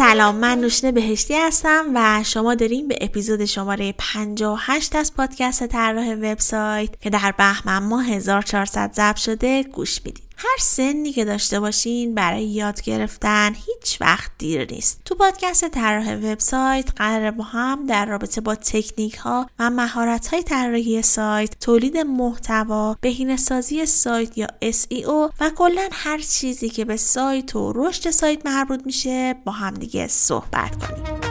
سلام من نوشین بهشتی هستم و شما داریم به اپیزود شماره 58 از پادکست طراح وبسایت که در بهمن ماه 1400 ضبط شده گوش می‌دید. هر سنی که داشته باشین برای یاد گرفتن هیچ وقت دیر نیست. تو پادکست طراح وبسایت قرار با هم در رابطه با تکنیک ها و مهارت های طراحی سایت تولید محتوا بهینه سازی سایت یا SEO و کلا هر چیزی که به سایت و رشد سایت مربوط میشه با هم دیگه صحبت کنیم.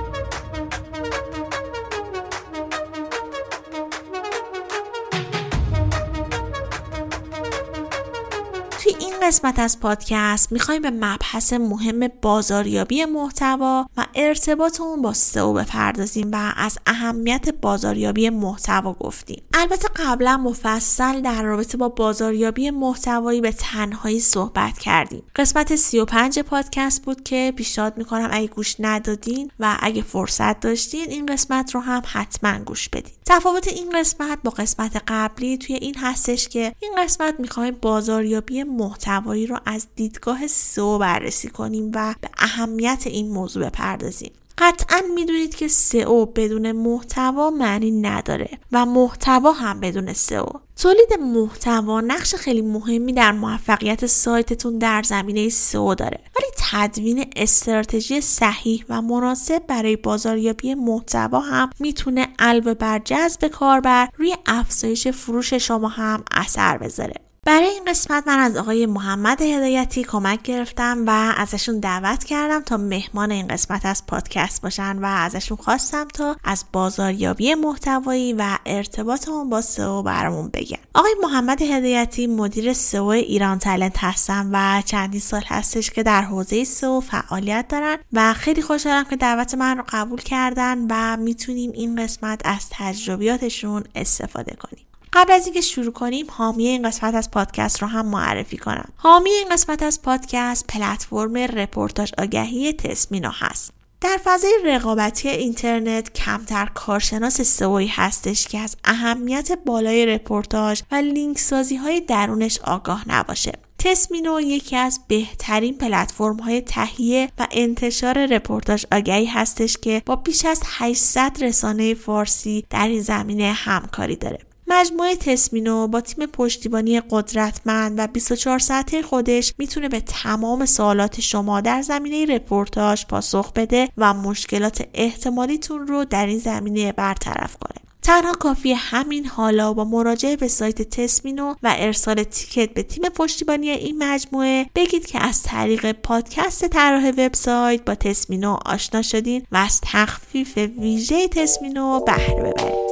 قسمت از پادکست می‌خوایم به مبحث مهم بازاریابی محتوا و ارتباط اون با سئو بپردازیم و از اهمیت بازاریابی محتوا گفتیم. البته قبلا مفصل در رابطه با بازاریابی محتوایی به تنهایی صحبت کردیم. قسمت 35 پادکست بود که پیشنهاد می‌کنم اگه گوش ندادین و اگه فرصت داشتین این قسمت رو هم حتما گوش بدین. تفاوت این قسمت با قسمت قبلی توی این هستش که این قسمت می‌خوایم بازاریابی محتوا محتوایی رو از دیدگاه سو بررسی کنیم و به اهمیت این موضوع بپردازیم. قطعا می‌دونید که سئو بدون محتوا معنی نداره و محتوا هم بدون سئو. تولید محتوا نقش خیلی مهمی در موفقیت سایتتون در زمینه سئو داره. ولی تدوین استراتژی صحیح و مناسب برای بازاریابی محتوا هم می‌تونه علاوه بر جذب کاربر روی افزایش فروش شما هم اثر بذاره. برای این قسمت من از آقای محمد هدایتی کمک گرفتم و ازشون دعوت کردم تا مهمان این قسمت از پادکست باشن و ازشون خواستم تا از بازاریابی محتوایی و ارتباطمون با سئو برامون بگن. آقای محمد هدایتی مدیر سئو ایران تالنت هستن و چندین سال هستش که در حوزه سئو فعالیت دارن و خیلی خوشحالم که دعوت من رو قبول کردن و می‌تونیم این قسمت از تجربیاتشون استفاده کنیم. قبل از اینکه شروع کنیم حامی این قسمت از پادکست رو هم معرفی کنم. حامی این قسمت از پادکست پلتفرم رپورتاج آگهی تسمینا هست. در فضای رقابتی اینترنت کمتر کارشناس سئویی هستش که از اهمیت بالای رپورتاج و لینک سازی های درونش آگاه نباشه. تسمینو یکی از بهترین پلتفرم های تهیه و انتشار رپورتاج آگهی هستش که با بیش از 800 رسانه فارسی در این زمینه همکاری داره. مجموعه تسمینو با تیم پشتیبانی قدرتمند و 24 ساعته خودش می‌تونه به تمام سوالات شما در زمینه رپورتاج پاسخ بده و مشکلات احتمالیتون رو در این زمینه برطرف کنه. تنها کافیه همین حالا با مراجعه به سایت تسمینو و ارسال تیکت به تیم پشتیبانی این مجموعه بگید که از طریق پادکست طراح وبسایت با تسمینو آشنا شدین و از تخفیف ویژه تسمینو بهره ببرید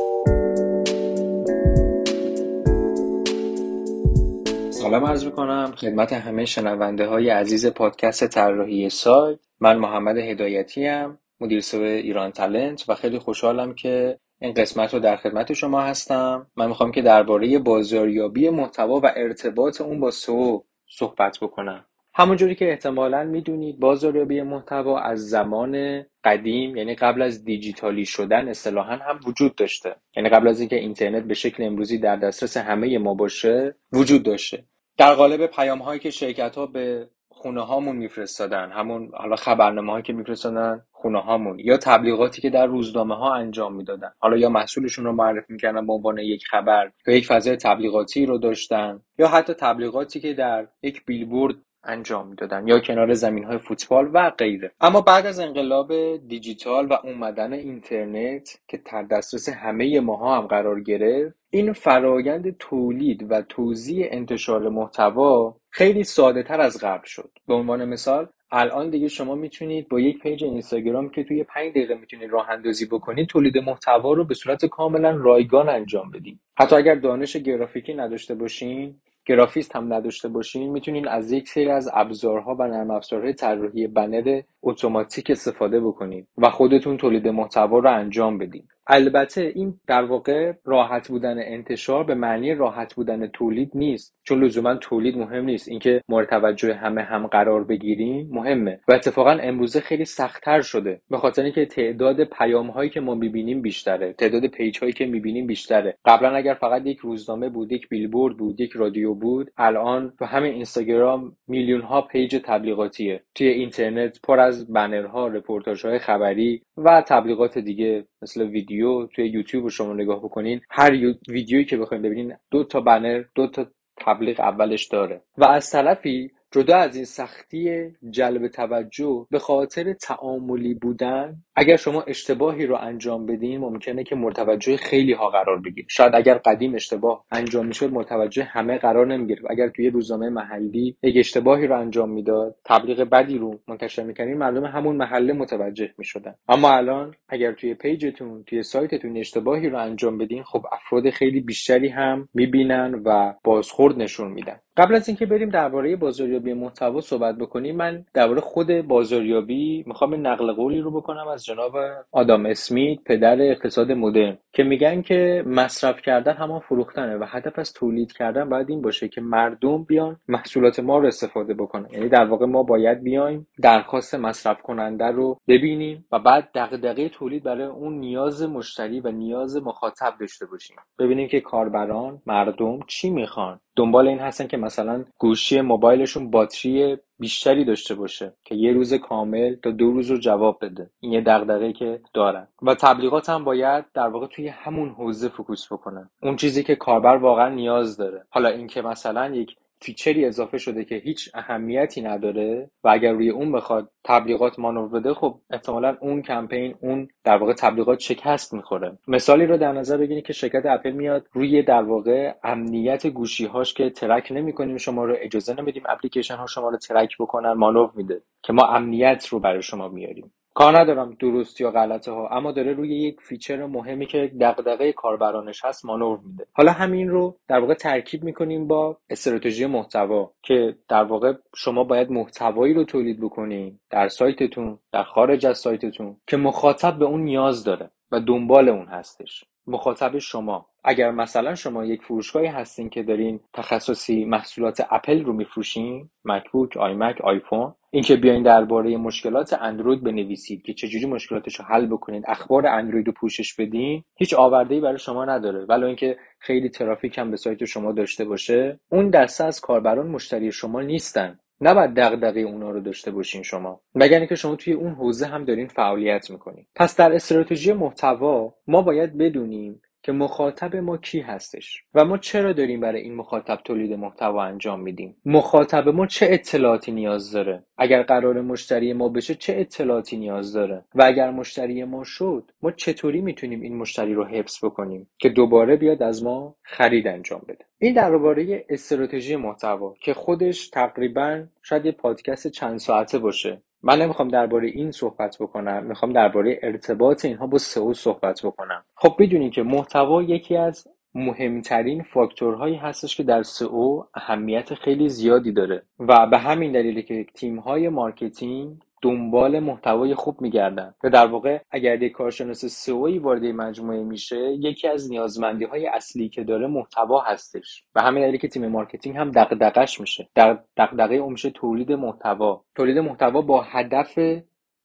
سلام عرض می‌کنم. خدمت همه شنونده های عزیز پادکست طراحی سایت. من محمد هدایتی ام مدیر سو ایران تالنت و خیلی خوشحالم که این قسمت رو در خدمت شما هستم. من می‌خوام که درباره بازاریابی محتوا و ارتباط اون با سو صحبت بکنم. همونجوری که احتمالا می‌دونید بازاریابی محتوا از زمان قدیم یعنی قبل از دیجیتالی شدن اصطلاحا هم وجود داشته. یعنی قبل از اینکه اینترنت به شکل امروزی در دسترس همه ما باشه وجود داشته. در قالب پیام هایی که شرکت ها به خونه هامون میفرستادن همون حالا خبرنامه هایی که میفرستادن خونه هامون یا تبلیغاتی که در روزنامه ها انجام می‌دادن حالا یا محصولشون رو معرفی می‌کردن به عنوان یک خبر یا یک فضای تبلیغاتی رو داشتن یا حتی تبلیغاتی که در یک بیلبورد انجام می‌دادن یا کنار زمین های فوتبال و غیره. اما بعد از انقلاب دیجیتال و اومدن اینترنت که در دسترس همه ماها هم قرار گرفت این فرایند تولید و توزیع انتشار محتوا خیلی ساده تر از قبل شد. به عنوان مثال الان دیگه شما می‌تونید با یک پیج اینستاگرام که توی 5 دقیقه می‌تونید راه اندازی بکنید تولید محتوا رو به صورت کاملا رایگان انجام بدید حتی اگر دانش گرافیکی نداشته باشین گرافیست هم نداشته باشین می‌تونین از یک سری از ابزارها و نرم افزارهای طراحی بنر اتوماتیک استفاده بکنید و خودتون تولید محتوا رو انجام بدین البته این در واقع راحت بودن انتشار به معنی راحت بودن تولید نیست چون لزوما تولید مهم نیست. اینکه مورد توجه همه هم قرار بگیریم مهمه. و اتفاقا امروزه خیلی سختتر شده. به خاطر اینکه تعداد پیام هایی که ما می‌بینیم بیشتره. تعداد پیج هایی که می‌بینیم بیشتره. قبلا اگر فقط یک روزنامه بود یک بیلبورد بود یک رادیو بود الان تو همین اینستاگرام میلیون ها پیج تبلیغاتیه. توی اینترنت پر از بنرها رپورتاج های خبری و تبلیغات دیگه مثل ویدیو توی یوتیوب شما نگاه بکنین. هر ویدیویی که بخواید ببینین دو تا بنر دو تا تبلیغ اولش داره. و از طرفی جدا از این سختی جلب توجه به خاطر تعاملی بودن اگر شما اشتباهی رو انجام بدین ممکنه که مرتوجه خیلی ها قرار بگیرید شاید اگر قدیم اشتباه انجام می‌شد مرتوجه همه قرار نمی‌گرفت. اگر توی روزنامه محلی یک اشتباهی رو انجام می‌داد تبلیغ بدی رو منتشر می‌کنین مردم همون محله متوجه می‌شدن. اما الان اگر توی پیجتون توی سایتتون اشتباهی رو انجام بدین خب افراد خیلی بیشتری هم می‌بینن و بازخورد نشون میدن. قبل از اینکه بریم درباره بازاریابی محتوا صحبت بکنیم من درباره خود بازاریابی می‌خوام نقل قولی رو بکنم از جناب آدام اسمیت پدر اقتصاد مدرن که میگن که مصرف کردن همان فروختنه و هدف از تولید کردن باید این باشه که مردم بیان محصولات ما رو استفاده بکنن. یعنی در واقع ما باید بیایم درخواست مصرف کننده رو ببینیم و بعد دغدغه تولید برای اون نیاز مشتری و نیاز مخاطب داشته باشیم. ببینیم که کاربران مردم چی می‌خوان. دنبال این هستن که مثلا گوشی موبایلشون باتری بیشتری داشته باشه که یه روز کامل تا دو روز رو جواب بده. این یه دغدغه که دارن. و تبلیغات هم باید در واقع توی همون حوزه فوکوس بکنن. اون چیزی که کاربر واقعا نیاز داره. حالا اینکه مثلا یک feature ی اضافه شده که هیچ اهمیتی نداره و اگر روی اون بخواد تبلیغات مانور بده خب احتمالا اون کمپین اون در واقع تبلیغات شکست می‌خوره. مثالی رو در نظر بگیرید که شرکت اپل میاد روی در واقع امنیت گوشی هاش که ترک نمی‌کنیم شما رو اجازه نمیدیم اپلیکیشن ها شما رو ترک بکنن مانور میده که ما امنیت رو برای شما میاریم کار ندارم درست یا غلطه ها اما داره روی یک feature مهمی که دغدغه کاربرانش هست مانور میده. حالا همین رو در واقع ترکیب می‌کنیم با استراتژی محتوا که در واقع شما باید محتوایی رو تولید بکنین در سایتتون در خارج از سایتتون که مخاطب به اون نیاز داره و دنبال اون هستش. مخاطب شما. اگر مثلا شما یک فروشگاهی هستین که دارین تخصصی محصولات اپل رو میفروشین مکبوک آیمک آیفون اینکه بیاین درباره مشکلات اندروید بنویسید که چجوری مشکلاتش رو حل بکنید اخبار اندروید رو پوشش بدین هیچ آورده‌ای برای شما نداره. ولی اینکه خیلی ترافیک هم به سایت شما داشته باشه. اون دسته از کاربران مشتری شما نیستن. نباید دغدغه اونا رو داشته باشین شما. مگر اینکه شما توی اون حوزه هم دارین فعالیت می‌کنین. پس در استراتژی محتوا ما باید بدونیم که مخاطب ما کی هستش و ما چرا داریم برای این مخاطب تولید محتوا انجام میدیم؟ مخاطب ما چه اطلاعاتی نیاز داره؟ اگر قرار مشتری ما بشه چه اطلاعاتی نیاز داره؟ و اگر مشتری ما شد ما چطوری می‌تونیم این مشتری رو حفظ بکنیم که دوباره بیاد از ما خرید انجام بده؟ این درباره استراتژی محتوا که خودش تقریبا شاید یه پادکست چند ساعته باشه. من نمی‌خوام درباره این صحبت بکنم می‌خوام درباره ارتباط اینها با سئو صحبت بکنم. خب بدونید که محتوا یکی از مهمترین فاکتورهایی هستش که در سئو اهمیت خیلی زیادی داره و به همین دلیلی که تیم های marketing دنبال محتوای خوب میگردن. و در واقع اگر یک کارشناس سئویی وارد مجموعه میشه یکی از نیازمندی های اصلی که داره محتوا هستش. و همین دلیل که تیم marketing هم دغدغش میشه. در دغدغه میشه تولید محتوا. تولید محتوا با هدف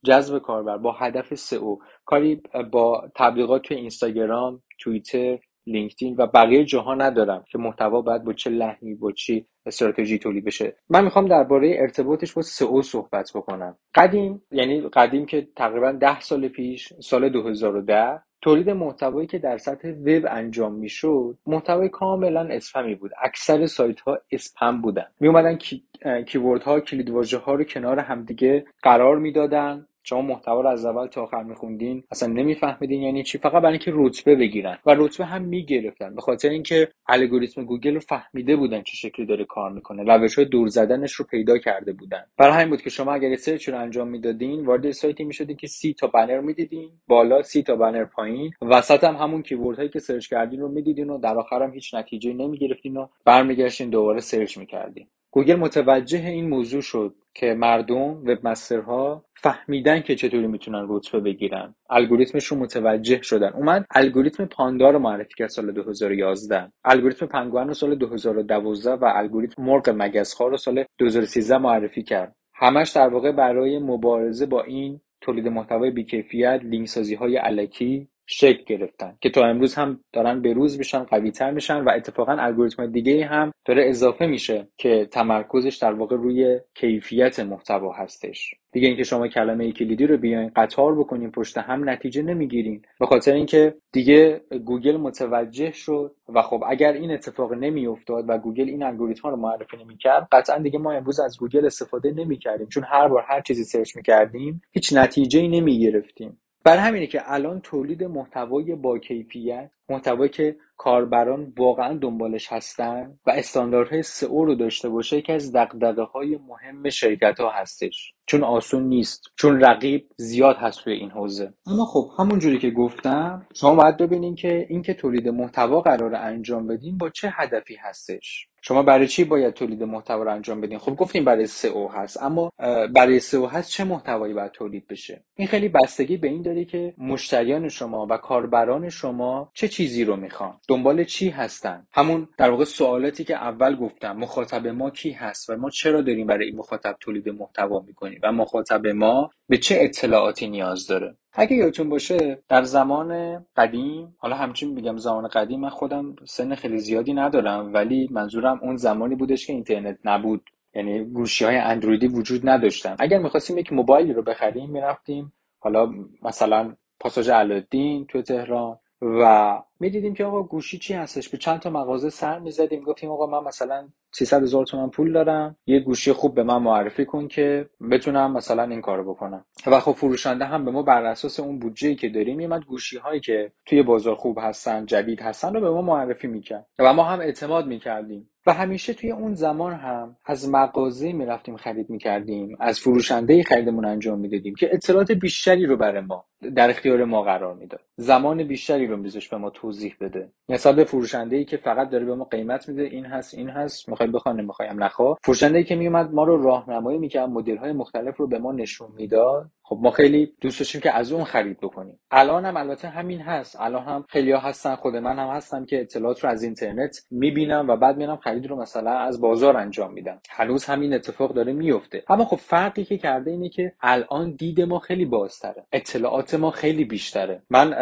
جذب کاربر با هدف سئو. کاری با تبلیغات توی اینستاگرام توییتر لینکدین و بقیه جاها ندارم که محتوا باید با چه لحنی با چی استراتژی تولید بشه. من می‌خوام درباره ارتباطش با سئو صحبت بکنم. قدیم یعنی قدیم که تقریبا ده سال پیش سال 2010 تولید محتوایی که در سطح وب انجام می‌شد محتوای کاملا اسپمی بود. اکثر سایت ها اسپم بودن. می اومدن کی، کیورد ها کلید ها رو کنار همدیگه قرار می‌دادن. شما محتوا رو از اول تا آخر میخوندین اصلا نمیفهمیدین یعنی چی فقط برای اینکه رتبه بگیرن. و رتبه هم می‌گرفتن به خاطر اینکه الگوریتم گوگل رو فهمیده بودن چه شکلی داره کار می‌کنه روش های دور زدنش رو پیدا کرده بودن. برای همین بود که شما اگر search رو انجام می‌دادین وارد سایتی می‌شدین که سی تا بنر می‌دیدین بالا سی تا بنر پایین وسط هم همون keyword هایی که search کردین رو می‌دیدین و در آخر هم هیچ نتیجه نمی‌گرفتین و برمیگشتین دوباره search می‌کردین. گوگل متوجه این موضوع شد که مردم وب‌مسترها فهمیدن که چطوری می‌تونن رتبه بگیرن. الگوریتمش رو متوجه شدن. اومد الگوریتم پاندا رو معرفی کرد سال 2011 الگوریتم پنگوئن رو سال 2012 و الگوریتم مرغ مگسخوار رو سال 2013 معرفی کرد. همش در واقع برای مبارزه با این تولید محتوای بیکیفیت لینک سازی های الکی شکل گرفتن که تا امروز هم دارن به روز میشن قوی تر میشن و اتفاقا الگوریتم دیگه هم داره اضافه میشه که تمرکزش در واقع روی کیفیت محتوا هستش. دیگه اینکه شما کلمه کلیدی رو بیاین قطار بکنین پشت هم نتیجه نمی‌گیرین. به خاطر اینکه دیگه گوگل متوجه شد و خب اگر این اتفاق نمیافتاد و گوگل این الگوریتم رو معرفی نمی‌کرد قطعا دیگه ما امروز از گوگل استفاده نمی‌کردیم. چون هر بار هر چیزی search می‌کردیم هیچ نتیجه ای نمی‌گرفتیم. برای همینه که الان تولید محتوای با کیفیت محتوایی که کاربران واقعا دنبالش هستن و استانداردهای سئو رو داشته باشه یکی از دغدغه های مهم شرکت ها هستش. چون آسون نیست چون رقیب زیاد هست توی این حوزه. اما خب همون جوری که گفتم شما باید ببینین که اینکه تولید محتوا قرار انجام بدین با چه هدفی هستش. شما برای چی باید تولید محتوا رو انجام بدین؟ خب گفتیم برای سئو هست اما برای سئو هست چه محتوایی باید تولید بشه؟ این خیلی بستگی به این داره که مشتریان شما و کاربران شما چه چیزی رو می‌خوان؟ دنبال چی هستن؟ همون در واقع سوالاتی که اول گفتم مخاطب ما کی هست و ما چرا داریم برای این مخاطب تولید محتوا می‌کنیم و مخاطب ما به چه اطلاعاتی نیاز داره؟ اگه یادتون باشه در زمان قدیم حالا همچین میگم زمان قدیم من خودم سن خیلی زیادی ندارم ولی منظورم اون زمانی بودش که اینترنت نبود. یعنی گوشی های اندرویدی وجود نداشتن. اگر می‌خواستیم یک موبایلی رو بخریم می‌رفتیم حالا مثلا پاساژ علادین تو تهران و می‌دیدیم که آقا گوشی چی هستش؟ به چند تا مغازه سر می‌زدیم. گفتیم آقا من مثلا 300 هزار تومن پول دارم. یه گوشی خوب به من معرفی کن که بتونم مثلا این کارو بکنم. و خب فروشنده هم به ما بر اساس اون بودجه که داریم میمد گوشی هایی که توی بازار خوب هستن جدید هستن رو به ما معرفی می‌کرد. و ما هم اعتماد می‌کردیم. و همیشه توی اون زمان هم از مغازه می‌رفتیم خرید می‌کردیم از فروشنده خریدمون انجام می‌دادیم که اطلاعات بیشتری رو برای ما در اختیار ما قرار می‌داد. زمان بیشتری رو میذاش به ما توضیح بده. مثال به فروشنده ای که فقط داره به ما قیمت میده این هست این هست می‌خوای بخوام نمی‌خوایم نخوا فروشنده ای که میومد ما رو راهنمایی می‌کرد مدل های مختلف رو به ما نشون می‌داد. خب ما خیلی دوست داشتیم که از اون خرید بکنیم. الان هم البته همین هست. الان هم خیلی ها هستن خود من هم هستم که اطلاعات رو از اینترنت می‌بینم و بعد میرم خرید رو مثلا از بازار انجام میدم. هنوز همین اتفاق داره میفته اما خب فرقی که کرده اینه که الان دید ما خیلی بازتره. اطلاعات ما خیلی بیشتره. من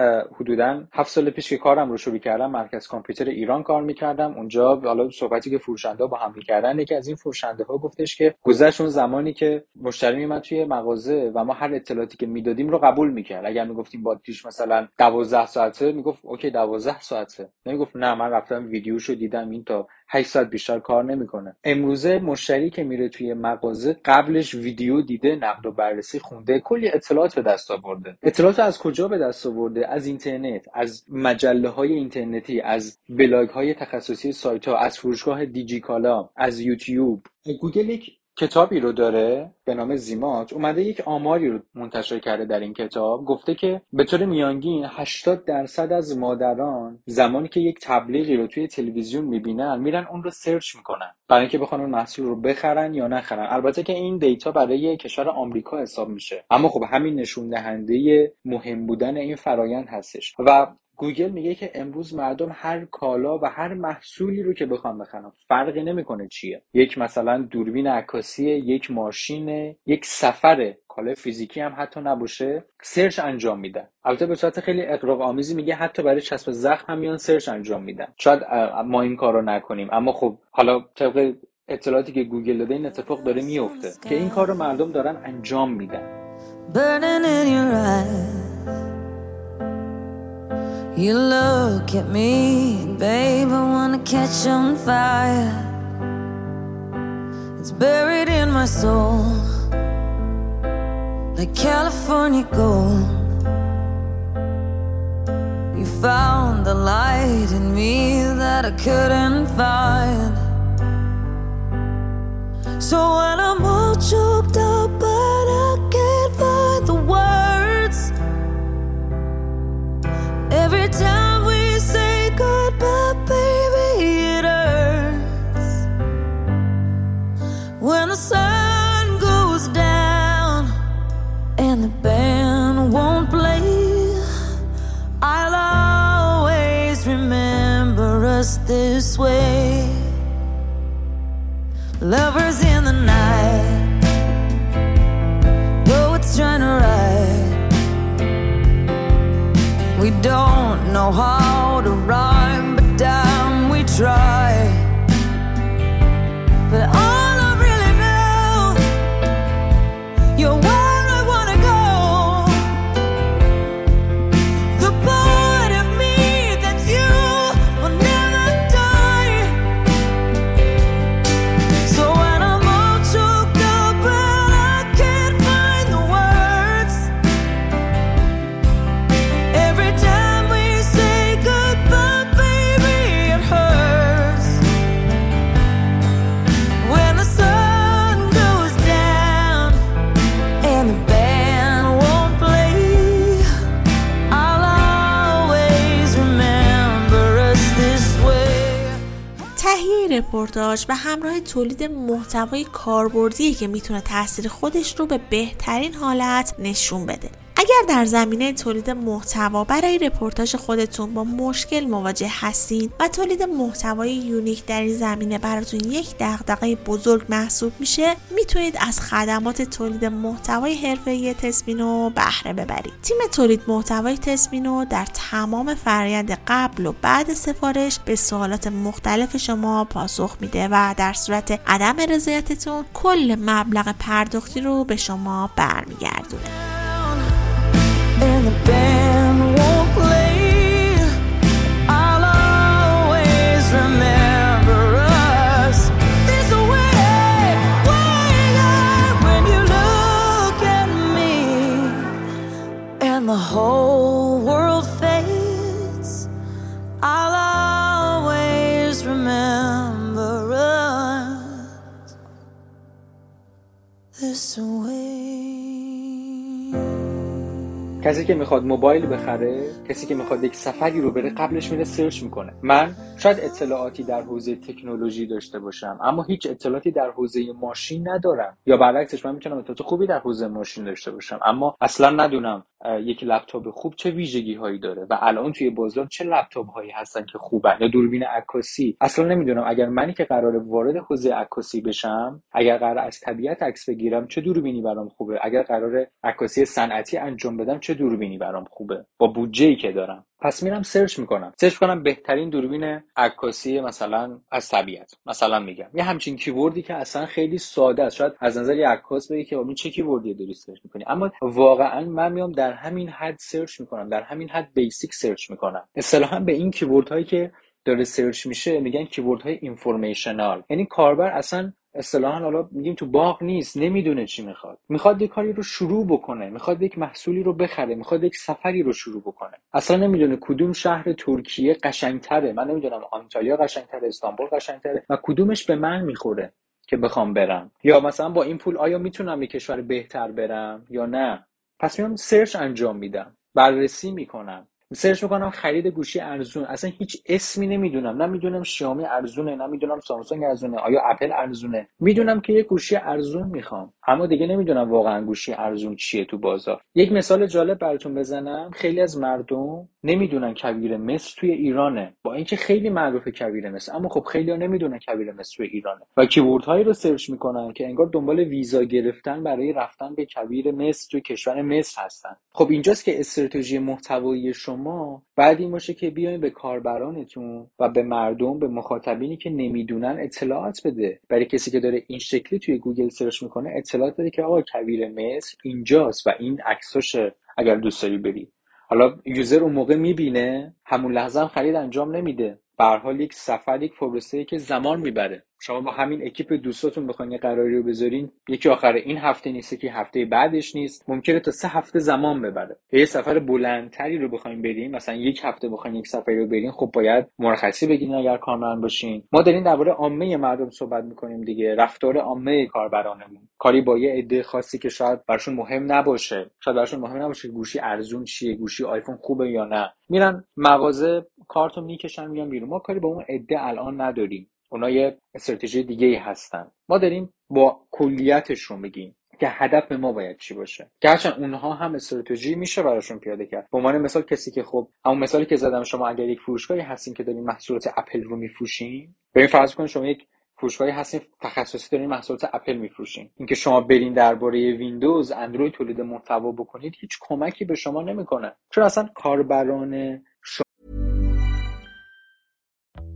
حدودا هفت سال پیش که کارم رو شروع کردم مرکز کامپیوتر ایران کار می‌کردم. اونجا حالا صحبتی که فروشنده با هم می‌کردن یکی از این فروشنده ها گفتش که گذشت اون زمانی که مشتری میومد توی مغازه و ما هر اطلاعاتی که می‌دادیم رو قبول می‌کرد. اگر می‌گفتیم باتریش مثلا 12 ساعته می‌گفت okay 12 ساعته. نمی‌گفت نه من رفتم ویدیوشو دیدم این تا 8 ساعت بیشتر کار نمی‌کنه. امروزه مشتری که میره توی مغازه قبلش ویدیو دیده نقد و بررسی خونده کلی اطلاعات به دست آورده. اطلاعات از کجا به دست آورده؟ از اینترنت از مجله های اینترنتی از بلاگ های تخصصی سایت ها از فروشگاه دیجیکالا از یوتیوب. گوگل یک کتابی رو داره به نام ZMOT. اومده یک آماری رو منتشر کرده در این کتاب. گفته که به طور میانگین 80 درصد از مادران زمانی که یک تبلیغی رو توی تلویزیون می‌بینن میرن اون رو سرچ می‌کنن. برای اینکه بخوان اون محصول رو بخرن یا نخرن. البته که این data برای کشور آمریکا حساب میشه. اما خب همین نشون دهنده مهم بودن این فرایند هستش. و گوگل میگه که امروز مردم هر کالا و هر محصولی رو که بخوان بخرن فرقی نمی‌کنه چیه. یک مثلا دوربین عکاسی یک ماشین یک سفر کالای فیزیکی هم حتی نباشه. سرچ انجام میدن. البته به صورت خیلی اغراق آمیزی میگه حتی برای چسب زخم هم میان سرچ انجام میدن. شاید ما این کار رو نکنیم. اما خب حالا طبق اطلاعاتی که گوگل داده این اتفاق داره میفته که این کار رو مردم دارن انجام میدن. You look at me, babe, I wanna catch on fire. It's buried in my soul, like California gold. You found the light in me that I couldn't find. So when I'm all choked up, رپورتاژ به همراه تولید محتوای کاربردی که می‌تونه تاثیر خودش رو به بهترین حالت نشون بده. اگر در زمینه تولید محتوا برای رپورتاج خودتون با مشکل مواجه هستید و تولید محتوای unique در این زمینه براتون یک دغدغه بزرگ محسوب میشه می‌تونید از خدمات تولید محتوای حرفه‌ای تسمینو بهره ببرید. تیم تولید محتوای تسمینو در تمام فرآیند قبل و بعد سفارش به سوالات مختلف شما پاسخ میده و در صورت عدم رضایتتون کل مبلغ پرداختی رو به شما برمیگردونه. The band won't play. I'll always remember us this way. When you look at me and the whole world fades. I'll always remember us this way. کسی که می‌خواد موبایل بخره کسی که می‌خواد یک سفری رو بره قبلش میره سرچ می‌کنه. من شاید اطلاعاتی در حوزه تکنولوژی داشته باشم اما هیچ اطلاعاتی در حوزه ماشین ندارم. یا برعکسش من می‌تونم اطلاعات خوبی در حوزه ماشین داشته باشم اما اصلا ندونم یک لپتاپ خوب چه ویژگی هایی داره؟ و الان توی بازار چه لپتاپ هایی هستن که خوبن؟ یا دوربین عکاسی؟ اصلا نمی‌دونم. اگر منی که قراره وارد حوزه عکاسی بشم اگر قراره از طبیعت عکس بگیرم چه دوربینی برام خوبه؟ اگر قراره عکاسی صنعتی انجام بدم چه دوربینی برام خوبه؟ با بودجه ای که دارم. پس میرم سرچ می‌کنم. سرچ کنم بهترین دوربین عکاسی مثلا از طبیعت. مثلا میگم. یه همچین keyword ی که اصلا خیلی ساده است. شاید از نظر عکاس بگی که این چه keyword ی داری سرچ می‌کنی. اما واقعا من میام در همین حد سرچ می‌کنم. در همین حد basic سرچ می‌کنم. اصطلاحا به این keyword هایی که داره سرچ میشه میگن keyword های informational یعنی کاربر اصلا اصطلاحا حالا میگیم تو باغ نیست نمی‌دونه چی می‌خواد. می‌خواد یک کاری رو شروع بکنه می‌خواد یک محصولی رو بخره می‌خواد یک سفری رو شروع بکنه. اصلا نمی‌دونه کدوم شهر ترکیه قشنگتره. من نمی‌دونم آنتالیا قشنگتره استانبول قشنگتره و کدومش به من می‌خوره که بخوام برم. یا مثلا با این پول آیا می‌تونم یک کشور بهتر برم یا نه؟ پس میام سرچ انجام میدم. بررسی می‌کنم. سرچ می‌کنم خرید گوشی ارزون. اصلا هیچ اسمی نمی‌دونم. نمی‌دونم شیائومی ارزونه نمی‌دونم سامسونگ ارزونه. آیا اپل ارزونه؟ می‌دونم که یه گوشی ارزون می‌خوام. اما دیگه نمی‌دونم واقعا گوشی ارزون چیه تو بازار. یک مثال جالب براتون بزنم. خیلی از مردم نمی‌دونن کویر مصر توی ایرانه. با اینکه خیلی معروفه کویر مصر اما خب خیلی ها نمی‌دونن کویر مصر توی ایرانه. و keyword هایی رو سرچ می‌کنن که انگار دنبال ویزا گرفتن برای رفتن به کویر مصر توی کشور مصر هستن. خب اینجاست که استراتژی محتوایی شما باید این باشه که بیاین به کاربرانتون و به مردم به مخاطبینی که نمی‌دونن اطلاعات بده. برای کسی که داره این شکلی توی گوگل سرچ می‌کنه اطلاعات بده که آقا کویر مصر اینجاست و این عکساشه. اگر دوست داری بری. حالا user اون موقع می‌بینه همون لحظه هم خرید انجام نمیده. به هر حال یک سفر یک پروسه که زمان می‌بره. شما با همین اکیپ دوستاتون بخواین یه قراری رو بذارین یکی آخر این هفته نیست که هفته بعدش نیست. ممکنه تا سه هفته زمان ببره. یه سفر بلندتری رو بخوایم بریم مثلا یک هفته بخواین یک سفری رو برین خب باید مرخصی بگیرین اگر کارمند باشین. ما داریم درباره عامه مردم صحبت می‌کنیم دیگه رفتار عامه کاربرانمون. کاری با یه عده خاصی که شاید براشون مهم نباشه. شاید براشون مهم نباشه گوشی ارزون چیه گوشی آیفون خوبه یا نه. میرن مغازه کارتو می‌کشن میان بیرون. ما کاری با اون عده الان نداریم. اونا یه استراتژی دیگه ای هستن. ما داریم با کلیتشون بگیم که هدف ما باید چی باشه. هرچند اونها هم استراتژی میشه براشون پیاده کرد. به عنوان مثال کسی که خب همون مثالی که زدم شما اگر یک فروشگاهی هستین که دارین محصولات اپل رو میفروشین این فرض کنید شما یک فروشگاهی هستین تخصصی دارین محصولات اپل میفروشین. اینکه شما برین درباره ویندوز اندروید تولید محتوا بکنید هیچ کمکی به شما نمی‌کنه. چون اصلا کاربران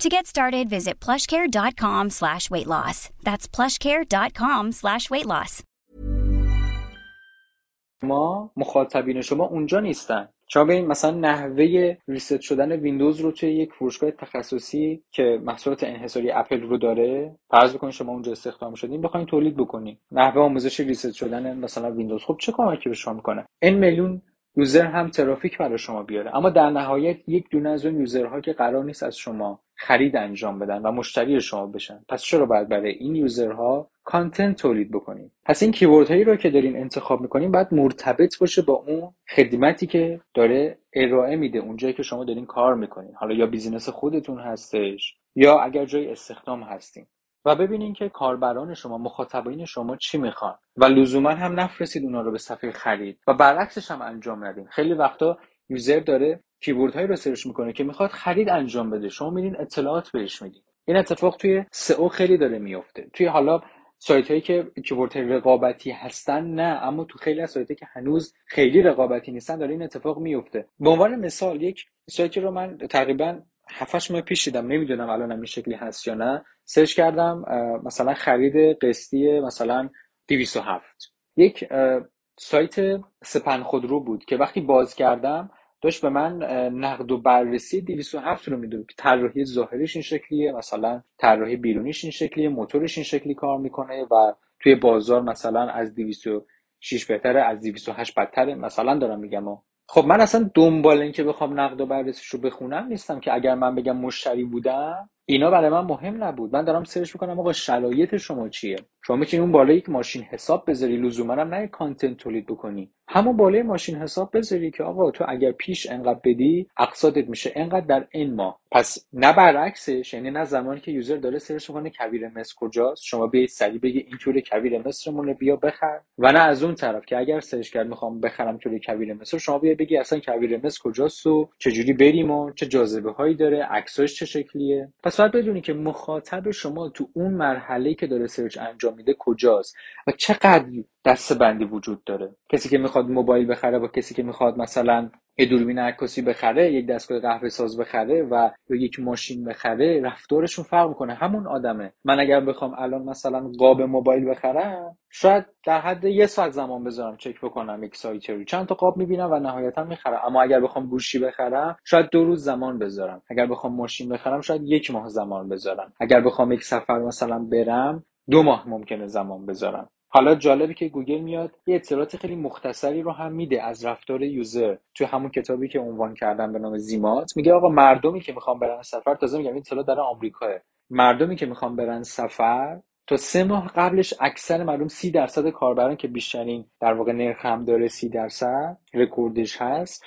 To get started, visit plushcare.com slash weight loss. That's plushcare.com slash weight loss. ما مخاطبین شما اونجا نیستن شما ببین مثلا نحوه reset شدن ویندوز رو توی یک فروشگاه تخصصی که محصولات انحصاری اپل رو داره فرض بکنید شما اونجا استخدام شدین بخواید تولید بکنید نحوه آموزش reset شدن مثلا ویندوز خب چه کمکی به شما می‌کنه این میلیون user هم ترافیک برای شما بیاره. اما در نهایت یک دونه از اون user ها که قرار نیست از شما خرید انجام بدن و مشتری شما بشن. پس چرا باید برای این user ها content تولید بکنیم؟ پس این keyword هایی رو که دارین انتخاب می‌کنین باید مرتبط باشه با اون خدمتی که داره ارائه میده اونجایی که شما دارین کار می‌کنین. حالا یا business خودتون هستش یا اگر جای استخدام هستین. و ببینین که کاربران شما مخاطبین شما چی می‌خوان. و لزوما هم نفرستید اونا رو به صفحه خرید. و برعکسش هم انجام ندین. خیلی وقتا یوزر داره کیورد هایی رو سرچ می‌کنه که می‌خواد خرید انجام بده. شما میرین اطلاعات بهش میدین. این اتفاق توی سئو خیلی داره میفته توی حالا سایت هایی که کیورد رقابتی هستن نه. اما تو خیلی از سایت که هنوز خیلی رقابتی نیستن داره این اتفاق میفته به عنوان مثال یک سایتی رو من تقریبا 7 ماه پیش دیدم نمی‌دونم الان این شکلی هست یا نه. سرچ کردم مثلا خرید قسطی مثلا 207 یک سایت سپن خودرو بود که وقتی باز کردم داشت به من نقد و بررسی 207 رو می‌داد. که طراحی ظاهریش این شکلیه مثلا طراحی بیرونیش این شکلیه موتورش این شکلی کار می‌کنه و توی بازار مثلا از 206 بهتره از 208 بدتره. مثلا دارم میگم خب من اصلا دنبال این که بخوام نقد و بررسیش رو بخونم نیستم که اگر من بگم مشتری بودم اینا برای من مهم نبود. من دارم search می‌کنم آقا شرایط شما چیه؟ شما می‌تونی اون بالا یک ماشین حساب بذاری؟ لزوما هم نه content تولید بکنی. همون بالا یه ماشین حساب بذاری که آقا تو اگر پیش انقدر بدی اقساطت میشه انقدر در این ماه. پس نه برعکسش یعنی نه زمانی که user داره search می‌کنه کویر مصر کجاست شما بیاید سریع بگی این تور کویر مصرمونه بیا بخر. و نه از اون طرف که اگر search کرد می‌خوام بخرم تور کویر مصر شما بیا بگی اصلا کویر مصر کجاست و چجوری بریم و چه جاذبه هایی داره عکساش چه شکلیه. باید بدونی که مخاطب شما تو اون مرحله که داره سرچ انجام میده کجاست و چقدر دسته بندی وجود داره؟ کسی که می‌خواد موبایل بخره با کسی که می‌خواد مثلا یه دوربین عکاسی بخره یک دستگاه قهوه ساز بخره و یا یک ماشین بخره رفتارشون فرق می‌کنه. همون آدمه. من اگر بخوام الان مثلا قاب موبایل بخرم شاید در حد یه ساعت زمان بذارم چک بکنم یک سایت رو چند تا قاب می‌بینم و نهایتا می‌خرم. اما اگر بخوام گوشی بخرم شاید دو روز زمان بذارم. اگر بخوام ماشین بخرم شاید یک ماه زمان بذارم. اگر بخوام یک سفر مثلا برم دو ماه ممکنه زمان بذارم. حالا جالبه که گوگل میاد یه اطلاعات خیلی مختصری رو هم میده از رفتار user. توی همون کتابی که عنوان کردم به نام ZMOT میگه آقا مردمی که می‌خوان برن سفر تازه میگم این اطلاعات در آمریکاس مردمی که می‌خوان برن سفر تا سه ماه قبلش اکثر مردم سی درصد کاربران که بیشترین در واقع نرخ هم داره سی درصد رکوردش هست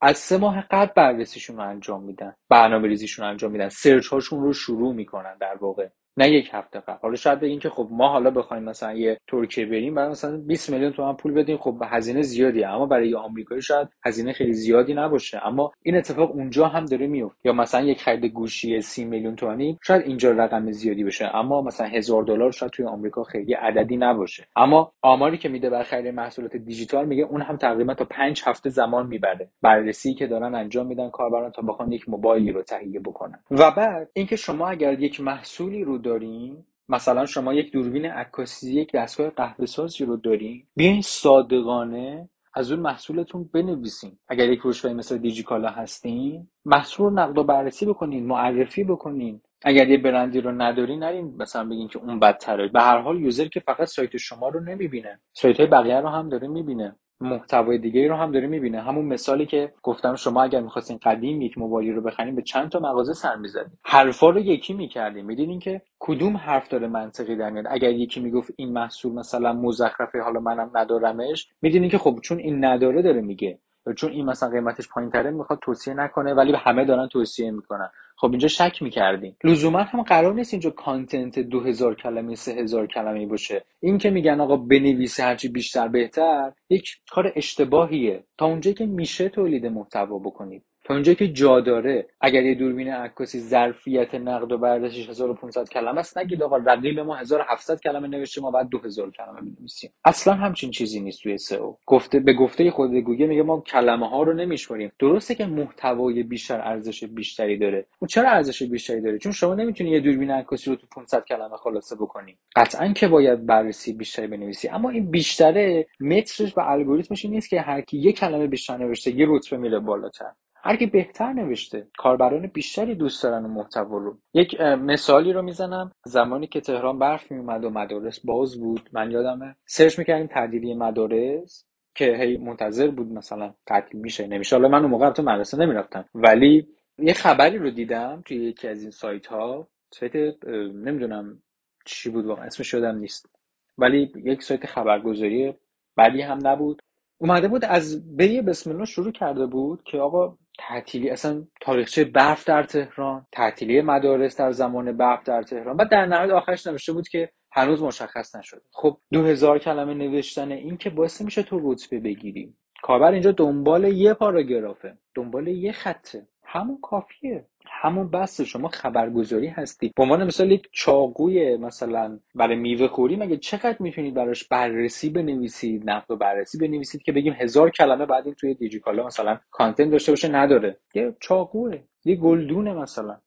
از سه ماه قبل بررسیشون رو انجام میدن برنامه ریزیشون رو انجام میدن. search هاشون رو شروع می‌کنن در واقع. نه یک هفته قبل. حالا شاید بگین که خب ما حالا بخوایم مثلا یه ترکیه بریم بعد مثلا 20 میلیون تومن پول بدیم خب هزینه زیادیه. اما برای آمریکایی شاید هزینه خیلی زیادی نباشه. اما این اتفاق اونجا هم داره میفته. یا مثلا یک خرید گوشی 30 میلیون تومانی شاید اینجا رقم زیادی بشه. اما مثلا هزار دلار شاید توی آمریکا خیلی عددی نباشه. اما آماری که میده برای خرید محصولات دیجیتال میگه اون هم تقریبا تا 5 هفته زمان می‌بره. بررسی که دارن انجام میدن کاربران تا بخوان یک موبایلی رو تهیه بکنن. و بعد اینکه شما اگر یک محصولی رو دارین مثلا شما یک دوربین عکاسی یک دستگاه قهوه سازی رو دارین بیاین صادقانه از اون محصولتون بنویسین. اگر یک فروشگاه مثل دیجیکالا هستین محصول رو نقد و بررسی بکنین معرفی بکنین. اگر یه برندی رو ندارین نرین مثلا بگین که اون بدتره. به هر حال یوزر که فقط سایت شما رو نمی‌بینه. سایت های بقیه رو هم داره می‌بینه. محتوای دیگه رو هم داره می‌بینه. همون مثالی که گفتم شما اگر می‌خواستین قدیم یک موبایلی رو بخرین به چند تا مغازه سر می‌زدین. حرفا رو یکی می‌کردیم می‌دونین که کدوم حرف داره منطقی در میاد؟ اگر یکی می‌گفت این محصول مثلا مزخرفه حالا منم ندارمش می‌دونین که خب چون این نداره داره میگه. چون این مثلا قیمتش پایین تره می‌خواد توصیه نکنه ولی به همه دارن توصیه می‌کنن. خب اینجا شک می‌کردیم. لزوما هم قرار نیست اینجا content 2000 کلمه 3000 کلمه باشه. این که میگن آقا بنویسه هرچی بیشتر بهتر یک کار اشتباهیه. تا اونجایی که میشه تولید محتوا بکنید. تا که جا داره اگر یه دوربین عکاسی ظرفیت نقد و بررسیش 1500 کلمه است نگید آقا رقیب ما 1700 کلمه نوشته ما باید 2000 کلمه بنویسیم اصلا همچین چیزی نیست توی سئو گفته به گفته خود گوگل میگه ما کلمه ها رو نمیشمریم. درسته که محتوای بیشتر ارزش بیشتری داره. اون چرا ارزش بیشتری داره؟ چون شما نمی‌تونی یه دوربین عکاسی رو تو 500 کلمه خلاصه بکنی. قطعا که باید بررسی بیشتری بنویسی. اما این بیشتره مترش و الگوریتمش نیست که هر کی یه کلمه بیشتر نوشته یه رتبه میره بالاتر. هر کی بهتر نوشته. کاربران بیشتری دوست دارن اون محتوا رو. یک مثالی رو می‌زنم. زمانی که تهران برف میومد و مدارس باز بود من یادمه. سرچ می‌کردیم تعدیلی مدارس که هی منتظر بود مثلا تعطیل میشه نمیشه. حالا من اون موقع تو مدرسه نمی‌رفتم. ولی یه خبری رو دیدم توی یکی از این سایت ها سایت نمی‌دونم چی بود واقعا اسمش یادم نیست. ولی یک سایت خبرگزاری بعدی هم نبود. اومده بود از بی بسم الله شروع کرده بود که آقا تعطیلی اصلا تاریخچه برف در تهران تعطیلی مدارس در زمان برف در تهران. و در نهایت آخرش نوشته بود که هنوز مشخص نشده. خب دو هزار کلمه نوشتن این که باعث میشه تو رتبه بگیری کاربر اینجا دنبال یه پاراگرافه دنبال یه خطه. همون کافیه. همون بس شما خبرگزاری هستی به عنوان مثال یک چاقوی مثلا برای میوه خوری مگه چقدر می‌تونید براش بررسی بنویسید نقد و بررسی بنویسید که بگیم هزار کلمه بعد این توی دیجیکالا مثلا کانتنت داشته باشه نداره؟ یه چاقوه یه گلدونه مثلا.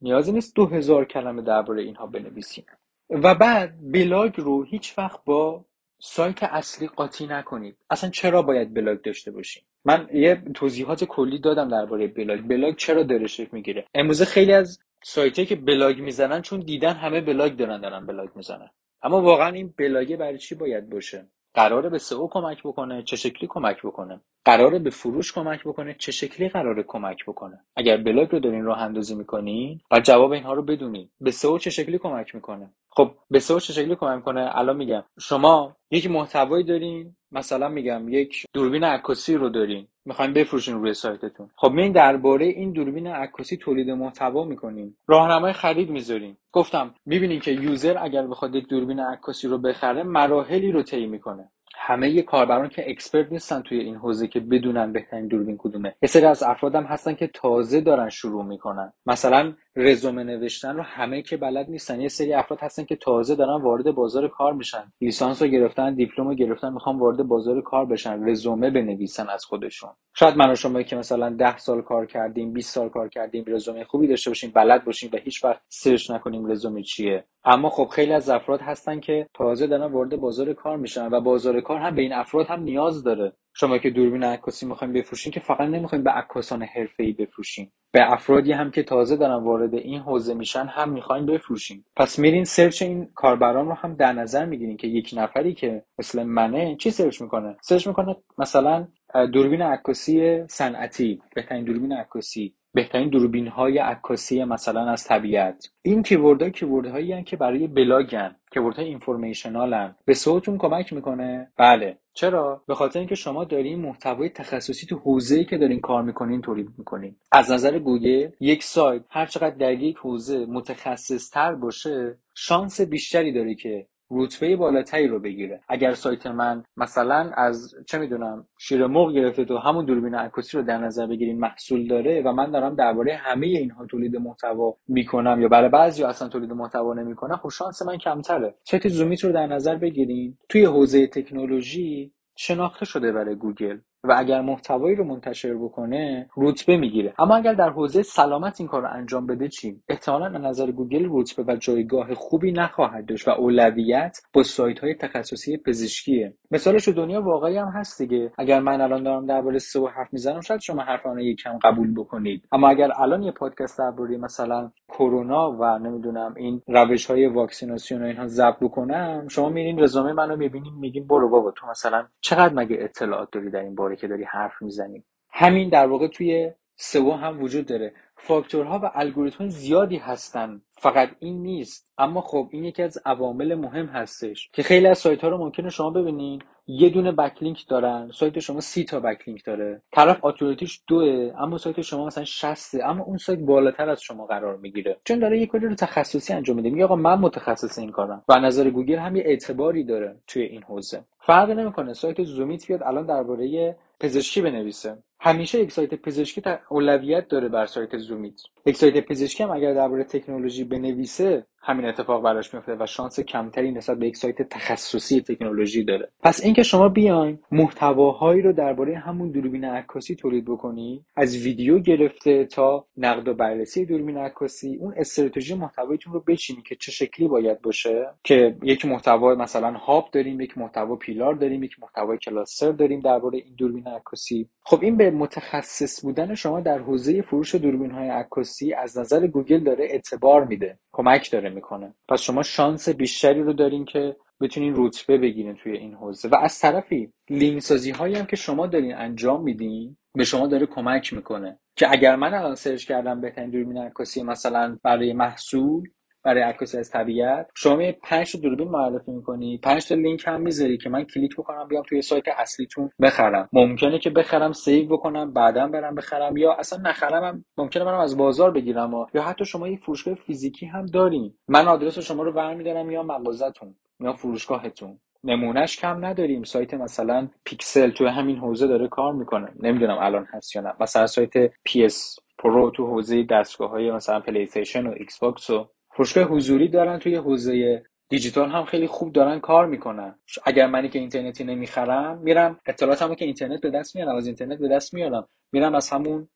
نیازی نیست دو هزار کلمه درباره اینها بنویسیم. و بعد بلاگ رو هیچ وقت با سایت اصلی قاطی نکنید. اصلا چرا باید بلاگ داشته باشیم؟ من یه توضیحات کلی دادم درباره بلاگ. بلاگ چرا داره شکل می‌گیره؟ امروزه خیلی از سایت که بلاگ می‌زنن چون دیدن همه بلاگ دارن دارن بلاگ می‌زنن. اما واقعا این بلاگه برای چی باید باشه؟ قراره به سئو کمک بکنه چه شکلی کمک بکنه؟ قراره به فروش کمک بکنه چه شکلی قراره کمک بکنه؟ اگر بلاگ رو دارین راه اندازی می‌کنین و جواب اینها رو بدونین. به سئو چه شکلی کمک می‌کنه؟ خب به سئو چه شکلی کمک می‌کنه؟ الان میگم. شما یک محتوایی دارین مثلا میگم یک دوربین عکاسی رو دارین. می‌خواین بفروشین روی سایتتون. خب میین درباره این دوربین عکاسی تولید محتوا می‌کنین. راهنمای خرید می‌ذارین. گفتم می‌بینین که user اگر بخواد یک دوربین عکاسی رو بخره مراحلی رو طی می‌کنه. همه کاربران که expert نیستن توی این حوزه که بدونن بهترین دوربین کدومه. یه سری از افرادم هستن که تازه دارن شروع می‌کنن. مثلا رزومه نوشتن رو همه که بلد نیستن. یه سری افراد هستن که تازه دارن وارد بازار کار میشن. لیسانس رو گرفتن دیپلم رو گرفتن می‌خوان وارد بازار کار بشن. رزومه بنویسن از خودشون. شاید من و شما که مثلا 10 سال کار کردیم 20 سال کار کردیم رزومه خوبی داشته باشیم بلد باشیم و هیچ وقت search نکنیم رزومه چیه. اما خب خیلی از افراد هستن که تازه دارن وارد بازار کار میشن و بازار کار هم به این افراد هم نیاز داره. شما که دوربین عکاسی می‌خواین بفروشین که فقط نمی‌خواین به عکاسان حرفه‌ای بفروشین. به افرادی هم که تازه دارن وارد این حوزه میشن هم می‌خواین بفروشین. پس میرین search این کاربران رو هم در نظر می‌گیرین که یک نفری که مثل منه چی search می‌کنه؟ search می‌کنه مثلا دوربین عکاسی صنعتی. بهترین دوربین عکاسی. بهترین دوربین های عکاسی مثلا از طبیعت. این keyword ها keyword هایی که برای بلاگن keyword های informational ن. به سئوتون کمک می‌کنه؟ بله. چرا؟ به خاطر اینکه شما دارین محتوای تخصصی تو حوزه‌ای که دارین کار می‌کنین تولید می‌کنین. از نظر گوگل یک سایت هر چقدر در یک حوزه متخصص تر باشه شانس بیشتری داره که رتبه بالاتری رو بگیره. اگر سایت من مثلا از چه می‌دونم شیر مرغ گرفته تا همون دوربین عکاسی رو در نظر بگیرین محصول داره و من دارم درباره همه اینها تولید محتوا می‌کنم یا برای بعضی اصلا تولید محتوا نمی‌کنم خب شانس من کمتره. سایت زومیت رو در نظر بگیرین. توی حوزه تکنولوژی شناخته شده برای گوگل. و اگر محتوایی رو منتشر بکنه رتبه می‌گیره. اما اگر در حوزه سلامت این کار رو انجام بده چی؟ احتمالا از نظر گوگل رتبه و جایگاه خوبی نخواهد داشت و اولویت با سایت های تخصصی پزشکیه. مثالش دنیا واقعی هم هست دیگه. اگر من الان دارم درباره سئو حرف می‌زنم شاید شما حرفامو یکم قبول بکنید. اما اگر الان یه پادکست درباره مثلا کرونا و نمی‌دونم این روش های واکسیناسیون و اینها ضبط بکنم شما میرین رزومه منو می‌بینین میگین برو بابا تو مثلا چقدر مگه اطلاعات داری در این باره که داری حرف می‌زنی. همین در واقع توی سئو هم وجود داره. فاکتورها و الگوریتم زیادی هستن. فقط این نیست. اما خب این یکی از عوامل مهم هستش که خیلی از سایت ها رو ممکنه شما ببینین. یه دونه backlink دارن. سایت شما سی تا backlink داره. طرف authority ش دوه اما سایت شما مثلا 60 اما اون سایت بالاتر از شما قرار می‌گیره. چون داره یه کاری رو تخصصی انجام میده. میگه آقا من متخصص این کارم. و نظر گوگل هم یه اعتباری داره توی این حوزه. فرق نمی‌کنه. سایت زومیت بیاد الان درباره پزشکی بنویسه. همیشه یک سایت پزشکی اولویت داره بر سایت زومیت. یک سایت پزشکی هم اگر درباره تکنولوژی بنویسه همین اتفاق براش میفته و شانس کمتری نسبت به یک سایت تخصصی تکنولوژی داره. پس اینکه شما بیاین محتواهایی رو درباره همون دوربین عکاسی تولید بکنی از ویدیو گرفته تا نقد و بررسی دوربین عکاسی اون استراتژی محتوایتون رو بچینی که چه شکلی باید باشه. که یک محتوا مثلا هاب داریم یک محتوا پیلار داریم یک محتوای کلاستر داریم درباره این دوربین عکاسی. خب این به متخصص بودن شما در حوزه فروش دوربین های عکاسی از نظر گوگل داره اعتبار میده. کمک داره می‌کنه. پس شما شانس بیشتری رو دارین که بتونین رتبه بگیرین توی این حوزه. و از طرفی لینک سازی هایی هم که شما دارین انجام میدین به شما داره کمک می‌کنه. که اگر من الان search کردم بهترین دوربین عکاسی مثلا برای محصول برای عکاسی از طبیعت. شما می 5 تا دوربین معرفی می‌کنی. 5 تا لینک هم می‌ذاری که من کلیک بکنم بیام توی سایت اصلیتون بخرم. ممکنه که بخرم save بکنم بعدا برم بخرم یا اصلا نخرم هم ممکنه برم از بازار بگیرم. و یا حتی شما یه فروشگاه فیزیکی هم دارین. من آدرس شما رو برمیدارم یا مغازتون یا فروشگاهتون. نمونهش کم نداریم. سایت مثلا پیکسل تو همین حوزه داره کار می‌کنه. نمی‌دونم الان هست یا نه. مثلا سایت PS Pro تو حوزه دستگاه های مثلا پلی و ایکس باکس و فروشگاه حضوری دارن توی حوزه دیجیتال هم خیلی خوب دارن کار می‌کنن. اگر منی که اینترنتی نمی‌خرم میرم اطلاعاتمو که اینترنت به دست میارم از اینترنت به دست میارم. میرم از همون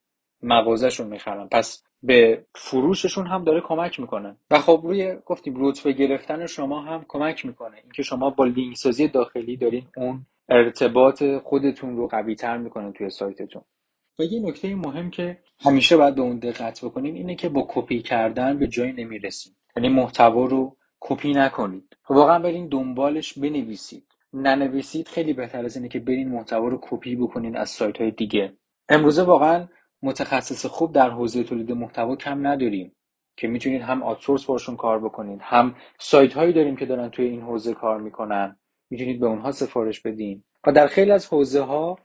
مغازهشون می‌خرم. پس به فروششون هم داره کمک می‌کنه. و خب روی گفتیم رتبه گرفتن شما هم کمک می‌کنه. اینکه شما با لینک سازی داخلی دارین اون ارتباط خودتون رو قوی تر می‌کنه توی سایتتون. و یه نکته مهم که همیشه باید به اون دقت بکنیم اینه که با کپی کردن به جایی نمی‌رسیم یعنی محتوا رو کپی نکنید. واقعا برین دنبالش بنویسید. ننویسید خیلی بهتر از اینه که برین محتوا رو کپی بکنین از سایت های دیگه. امروزه واقعا متخصص خوب در حوزه تولید محتوا کم نداریم که می‌تونید هم آتسورس باشون کار بکنید هم سایت هایی داریم که دارن توی این حوزه کار می‌کنن. می‌تونید به اونها سفارش بدین. و در خیلی از حوزه ها خب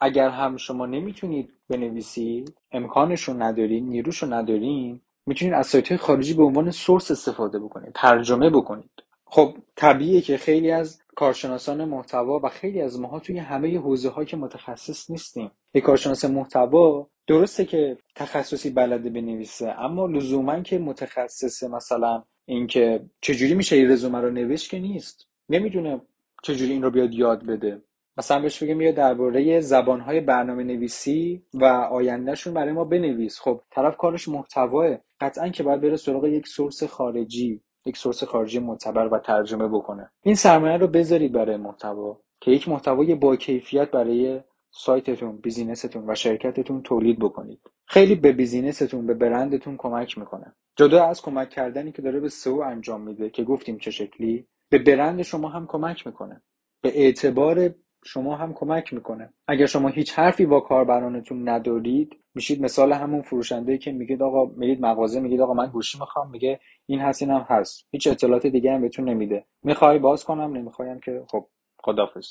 اگر هم شما نمی‌تونید بنویسید امکانشون ندارین نیروشو ندارین می‌تونید از سایت خارجی به عنوان سورس استفاده بکنید ترجمه بکنید. خب طبیعیه که خیلی از کارشناسان محتوا و خیلی از ماها توی همه حوزه ها که متخصص نیستیم. یک کارشناس محتوا درسته که تخصصی بلده بنویسه اما لزوما که متخصص مثلا اینکه چجوری میشه این رزومه رو نوشت که نیست. نمی‌دونه چجوری این رو بیاد یاد بده. مثلا بهش بگیم یا درباره زبانهای برنامه نویسی و آیندهشون برای ما بنویس. خب طرف کارش محتواه. قطعا که باید بره سراغ یک سورس خارجی یک سورس خارجی معتبر و ترجمه بکنه. این سرمایه رو بذارید برای محتوا که یک محتوای با کیفیت برای سایتتون بیزینستون و شرکتتون تولید بکنید. خیلی به بیزینستون به برندتون کمک می‌کنه. جدا از کمک کردنی که داره به سئو انجام میده که گفتیم چه شکلی به برند شما هم کمک می‌کنه. به اعتبار شما هم کمک می‌کنه. اگر شما هیچ حرفی با کاربرانتون ندارید میشید مثال همون فروشنده که میگید آقا میرید مغازه میگید آقا من گوشی می‌خوام. میگه این هست اینم هست. هیچ اطلاعات دیگه هم بهتون نمیده. می‌خوای باز کنم؟ نمی‌خوایم که. خب خدافظ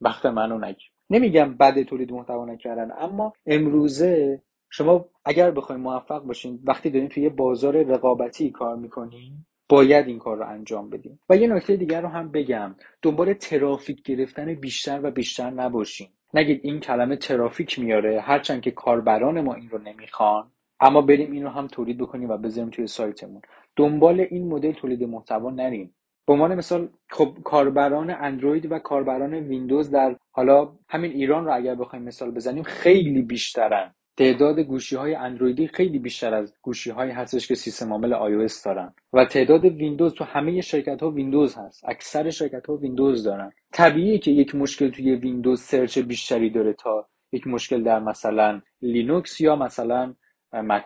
وقت منو نگیر. نمیگم بد تولید محتوا نکردن اما امروزه شما اگر بخواید موفق باشین وقتی دارین توی یه بازار رقابتی کار می‌کنین باید این کار رو انجام بدیم. و یه نکته دیگر رو هم بگم. دنبال ترافیک گرفتن بیشتر و بیشتر نباشین. نگید این کلمه ترافیک میاره هرچند که کاربران ما این رو نمی‌خوان. اما بریم این رو هم تولید بکنیم و بذاریم توی سایتمون. دنبال این مدل تولید محتوا نریم. به عنوان مثال خب کاربران اندروید و کاربران ویندوز در حالا همین ایران رو اگر بخوایم مثال بزنیم خیلی بیشترن. تعداد گوشی های اندرویدی خیلی بیشتر از گوشی های هستش که سیستم عامل آی دارن. و تعداد ویندوز تو همه شرکت ها ویندوز هست. اکثر شرکت ها ویندوز دارن. طبیعیه که یک مشکل توی ویندوز search بیشتری داره تا یک مشکل در مثلا لینوکس یا مثلا مک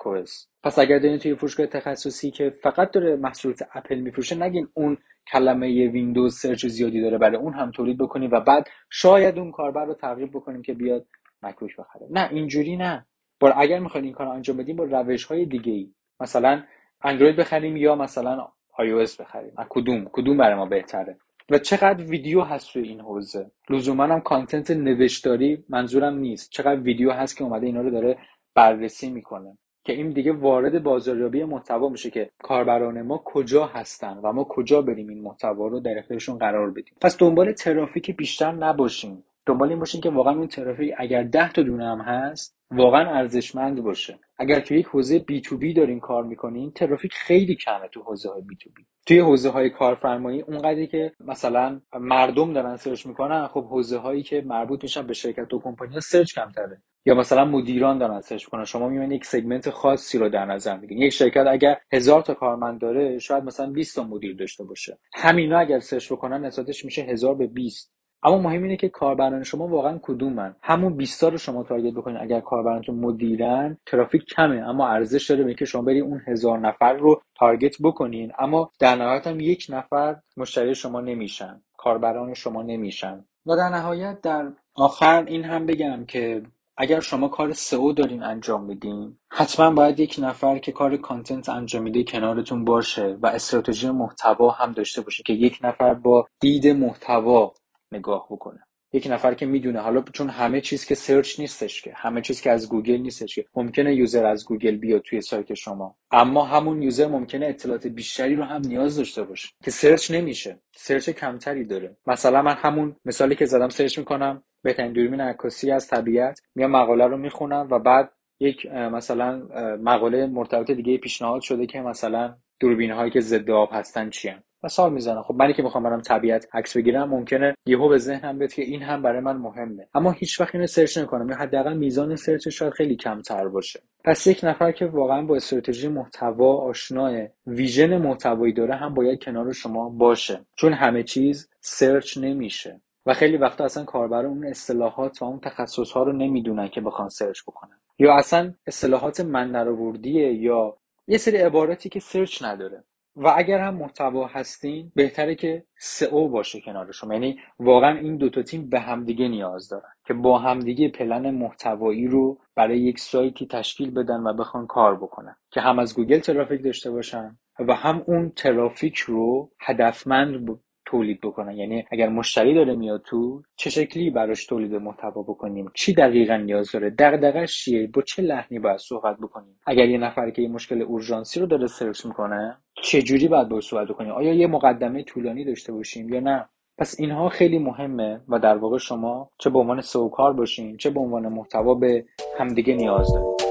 پس اگر دارین توی فروشگاه تخصصی که فقط داره محصولات اپل میفروشه نگین اون کلمه ویندوز search زیادی داره برای اون هم تولید بکنیم و بعد شاید اون کاربر رو ترغیب بکنیم که بیاد مکروش بخره. نه اینجوری نه. با اگر می‌خواین این کار انجام بدیم با روش های دیگه ای مثلا اندروید بخریم یا مثلا آی بخریم. کدوم؟ کدوم برای ما بهتره؟ و چقدر ویدیو هست توی این حوزه؟ لزوما هم content نوشتاری منظورم نیست. چقدر ویدیو هست که اومده اینا رو داره بررسی می‌کنه. که این دیگه وارد بازاریابی محتوا میشه که کاربران ما کجا هستن و ما کجا بریم این محتوا رو در اختیارشون قرار بدیم. پس دنبال ترافیک بیشتر نباشیم دنبال این باشین که واقعا اون ترافیک اگر 10 تا دونه هم هست واقعا ارزشمند باشه. اگر توی یک حوزه B2B دارین کار می‌کنین ترافیک خیلی کمه تو حوزه های B2B توی حوزه های کارفرمایی اونقدری که مثلا مردم دارن search می‌کنن خب حوزه هایی که مربوط میشن به شرکت و کمپانی search کمتره. یا مثلا مدیران دارن search می‌کنن. شما می‌بینید یک segment خاصی رو در نظر می‌گیرین. یک شرکت اگر هزار تا کارمند داره شاید مثلا 20 تا مدیر داشته باشه. همینا اگر search بکنن نسبتش میشه هزار به 20 اما مهم اینه که کاربران شما واقعا کدومن؟ همون 20 رو شما تارگت بکنید اگر کاربرانتون مدیرن ترافیک کمه. اما ارزش داره که شما برید اون هزار نفر رو تارگت بکنین. اما در نهایت هم یک نفر مشتری شما نمیشن. کاربران شما نمیشن. و در نهایت در آخر این هم بگم که اگر شما کار سئو دارین انجام میدین حتما باید یک نفر که کار کانتنت انجام میده کنارتون باشه و استراتژی محتوا هم داشته باشه که یک نفر با دید محتوا نگاه بکنه. یک نفر که می‌دونه حالا چون همه چیز که search نیستش که همه چیز که از گوگل نیستش که ممکنه user از گوگل بیاد توی سایت شما. اما همون user ممکنه اطلاعات بیشتری رو هم نیاز داشته باشه که search نمیشه. search کمتری داره. مثلا من همون مثالی که زدم search می‌کنم بهترین دوربین عکاسی از طبیعت. میام مقاله رو می‌خونم و بعد یک مثلا مقاله مرتبط دیگه پیشنهاد شده که مثلا دوربین هایی که ضد آب هستن مثال می‌زنم خب منی که می‌خوام برم طبیعت عکس بگیرم ممکنه یهو به ذهنم بیاد که این هم برای من مهمه. اما هیچ وقت اینو search نکنم. یا حداقل میزان search شاید خیلی کمتر باشه. پس یک نفر که واقعا با استراتژی محتوا آشناه vision محتوایی داره هم باید کنار شما باشه. چون همه چیز search نمیشه. و خیلی وقتا اصلا کاربر اون اصطلاحات و اون تخصص ها رو نمی‌دونن که بخوان search بکنن. یا اصلا اصطلاحات من یا یه سری عباراتی که search نداره. و اگر هم محتوا هستین بهتره که سئو باشه کنار شما. یعنی واقعا این دوتا تیم به همدیگه نیاز دارن که با همدیگه پلن محتوایی رو برای یک سایتی تشکیل بدن و بخوان کار بکنن. که هم از گوگل ترافیک داشته باشن و هم اون ترافیک رو هدفمند تولید بکنن. یعنی اگر مشتری داره میاد تو چه شکلی براش تولید محتوا بکنیم؟ چی دقیقا نیاز داره؟ دغدغش چیه؟ با چه لحنی باید صحبت بکنیم؟ اگر یه نفر که یه مشکل اورژانسی رو داره search می‌کنه چه جوری باید باش صحبت بکنیم؟ آیا یه مقدمه طولانی داشته باشیم یا نه؟ پس اینها خیلی مهمه و در واقع شما چه به عنوان سئوکار باشین چه به عنوان محتوا به همدیگه نیاز دارید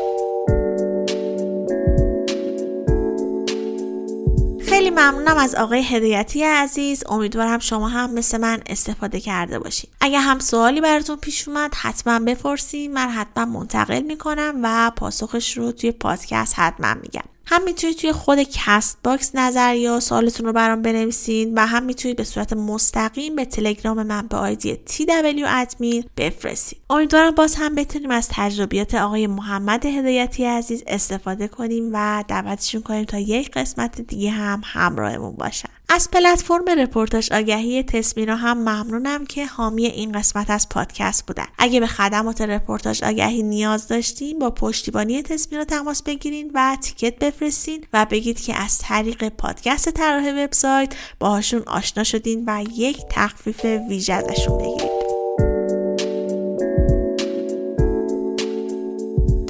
خیلی ممنونم از آقای هدایتی عزیز. امیدوارم شما هم مثل من استفاده کرده باشید اگه هم سوالی براتون پیش اومد حتما بپرسید من حتما منتقل می‌کنم و پاسخش رو توی پادکست حتما میگم. هم می‌تونید توی خود کست باکس نظر یا سوالتون رو برام بنویسید و هم می‌تونید به صورت مستقیم به تلگرام من به آیدی TW admin بفرستید امیدوارم باز هم بتونیم از تجربیات آقای محمد هدایتی عزیز استفاده کنیم و دعوتشون کنیم تا یک قسمت دیگه هم همراهمون باشن. از پلتفرم رپورتاج آگهی تسمینا هم ممنونم که حامی این قسمت از پادکست بودن. اگه به خدمات رپورتاج آگهی نیاز داشتین با پشتیبانی تسمینا تماس بگیرین و تیکت بفرستین و بگید که از طریق پادکست طراح وبسایت باهاشون آشنا شدین و یک تخفیف ویژه ازشون بگیرید.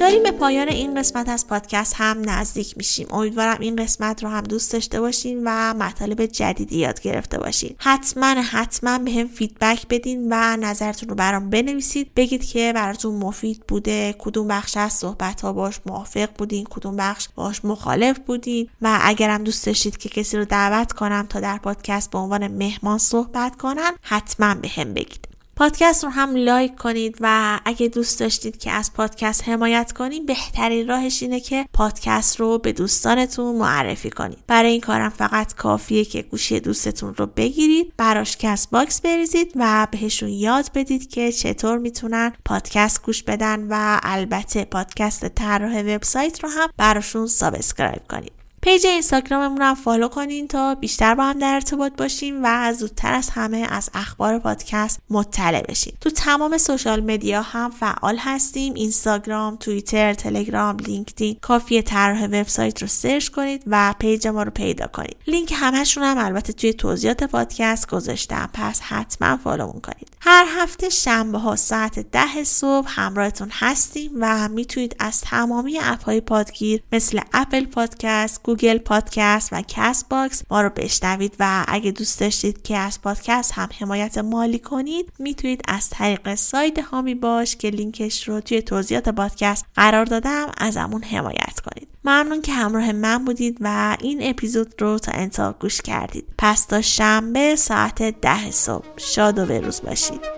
داریم به پایان این قسمت از پادکست هم نزدیک میشیم. امیدوارم این قسمت رو هم دوست داشته باشین و مطالب جدیدی یاد گرفته باشین. حتما حتما به هم فیدبک بدین و نظرتون رو برام بنویسید. بگید که براتون مفید بوده کدوم بخش از صحبت ها باش موافق بودین کدوم بخش باش مخالف بودین و اگرم دوست داشتید که کسی رو دعوت کنم تا در پادکست به عنوان مهمان صحبت کنن حتما به هم بگید. پادکست رو هم like کنید و اگه دوست داشتید که از پادکست حمایت کنید بهترین راهش اینه که پادکست رو به دوستانتون معرفی کنید. برای این کارم فقط کافیه که گوشی دوستتون رو بگیرید براش Castbox بریزید و بهشون یاد بدید که چطور می‌تونن پادکست گوش بدن و البته پادکست طراح وبسایت رو هم براشون subscribe کنید. page اینستاگراممون هم follow کنین تا بیشتر با هم در ارتباط باشیم و زودتر از همه از اخبار پادکست مطلع بشین تو تمام social media هم فعال هستیم. اینستاگرام توییتر تلگرام لینکدین. کافیه طراح وبسایت رو search کنید و page ما رو پیدا کنید. لینک همشون هم البته توی توضیحات پادکست گذاشتم. پس حتما follow مون کنید. هر هفته شنبه ها ساعت ده صبح همراهتون هستیم و می‌تونید از تمامی اپ های پادگیر مثل Apple Podcast Google Podcast و Castbox ما رو بشنوید و اگه دوست داشتید که از پادکست هم حمایت مالی کنید می‌تونید از طریق سایت هامی باش که لینکش رو توی توضیحات پادکست قرار دادم ازمون حمایت کنید. ممنون که همراه من بودید و این اپیزود رو تا انتها گوش کردید. پس تا شنبه ساعت ده صبح. شاد و بروز باشید.